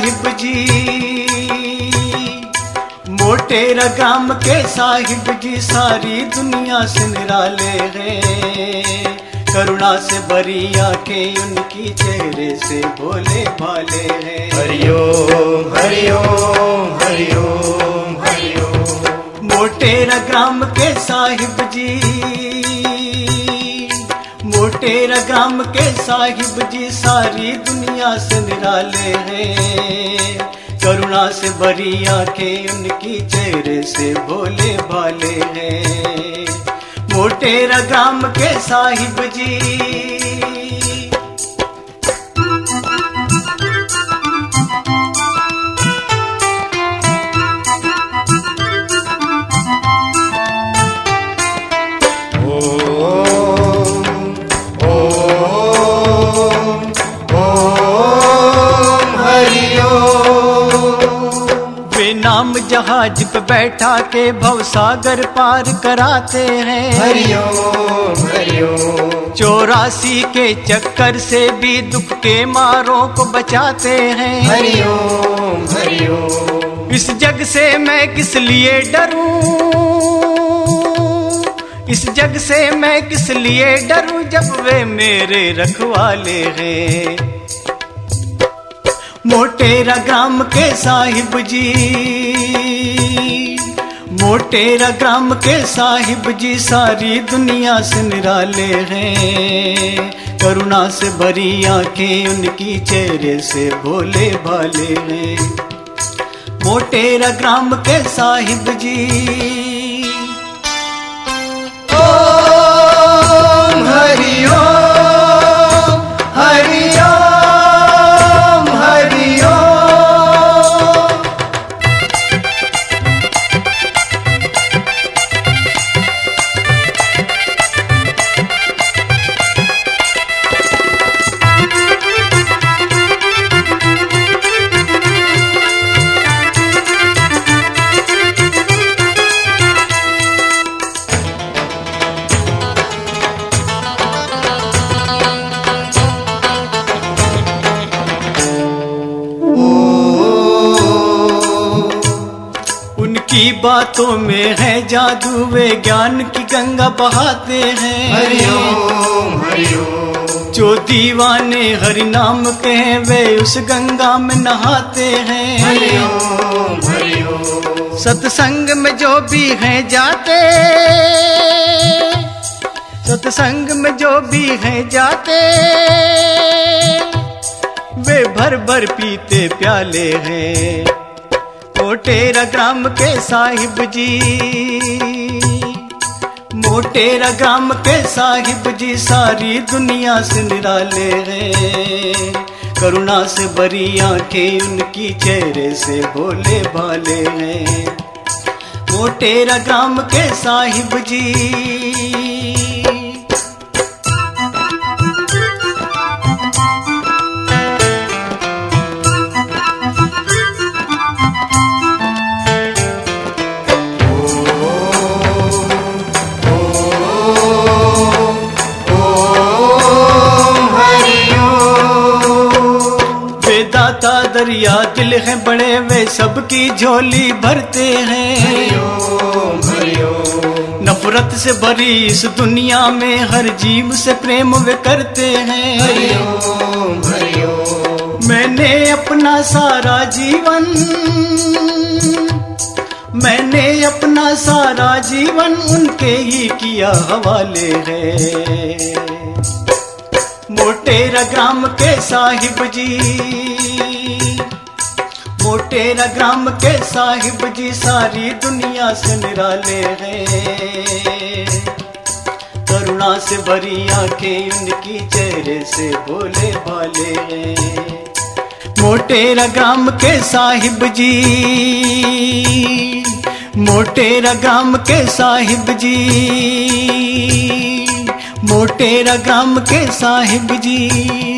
जी। मोटेरा ग्राम के साहिब जी सारी दुनिया से निराले हैं करुणा से भरी आँखें उनकी चेहरे से भोले भाले हैं। हरिओम हरिओम हरिओम हरिओम मोटेरा ग्राम के साहिब जी मोटेरा ग्राम के साहिब जी सारी दुनिया से निराले हैं। करुणा से भरी आँखें उनकी चेहरे से भोले भाले हैं। मोटेरा ग्राम के साहिब जी जहाज़ पे बैठा के भव सागर पार कराते हैं। हरिओम हरिओम। चौरासी के चक्कर से भी दुख के मारों को बचाते हैं। हरिओम हरिओम। इस जग से मैं किस लिए डरूं? इस जग से मैं किस लिए डरूं जब वे मेरे रखवाले हैं? मोटेरा ग्राम के साहिब जी। मोटेरा ग्राम के साहिब जी सारी दुनिया से निराले हैं। करुणा से भरी आँखें उनकी चेहरे से भोले भाले हैं। मोटेरा ग्राम के साहिब जी। ओम हरिओम उनकी बातों में है जादू वे ज्ञान की गंगा बहाते हैं। हरिओम हरिओम जो दीवाने हरि नाम कहे वे उस गंगा में नहाते हैं। हरिओम हरिओम सत्संग में जो भी हैं जाते। सत्संग में जो भी हैं जाते। वे भर भर पीते प्याले हैं। मोटेरा ग्राम के साहिब जी। मोटेरा ग्राम के साहिब जी सारी दुनिया से निराले रे करुणा से भरी आँखें उनकी चेहरे से भोले भाले हैं। मोटेरा ग्राम के साहिब जी। दरिया हैं बड़े, वे सबकी झोली भरते हैं। नफरत से भरी इस दुनिया में हर जीव से प्रेम वे करते हैं। मैंने अपना सारा जीवन, मैंने अपना सारा जीवन उनके ही किया हवाले है। मोटेरा ग्राम के साहिब जी मोटेरा ग्राम के साहिब जी सारी दुनिया से निराले हैं। करुणा से भरी आँखें उनकी चेहरे से भाले हैं। मोटेरा ग्राम के साहिब जी मोटेरा ग्राम के साहिब जी मोटेरा ग्राम के साहिब जी।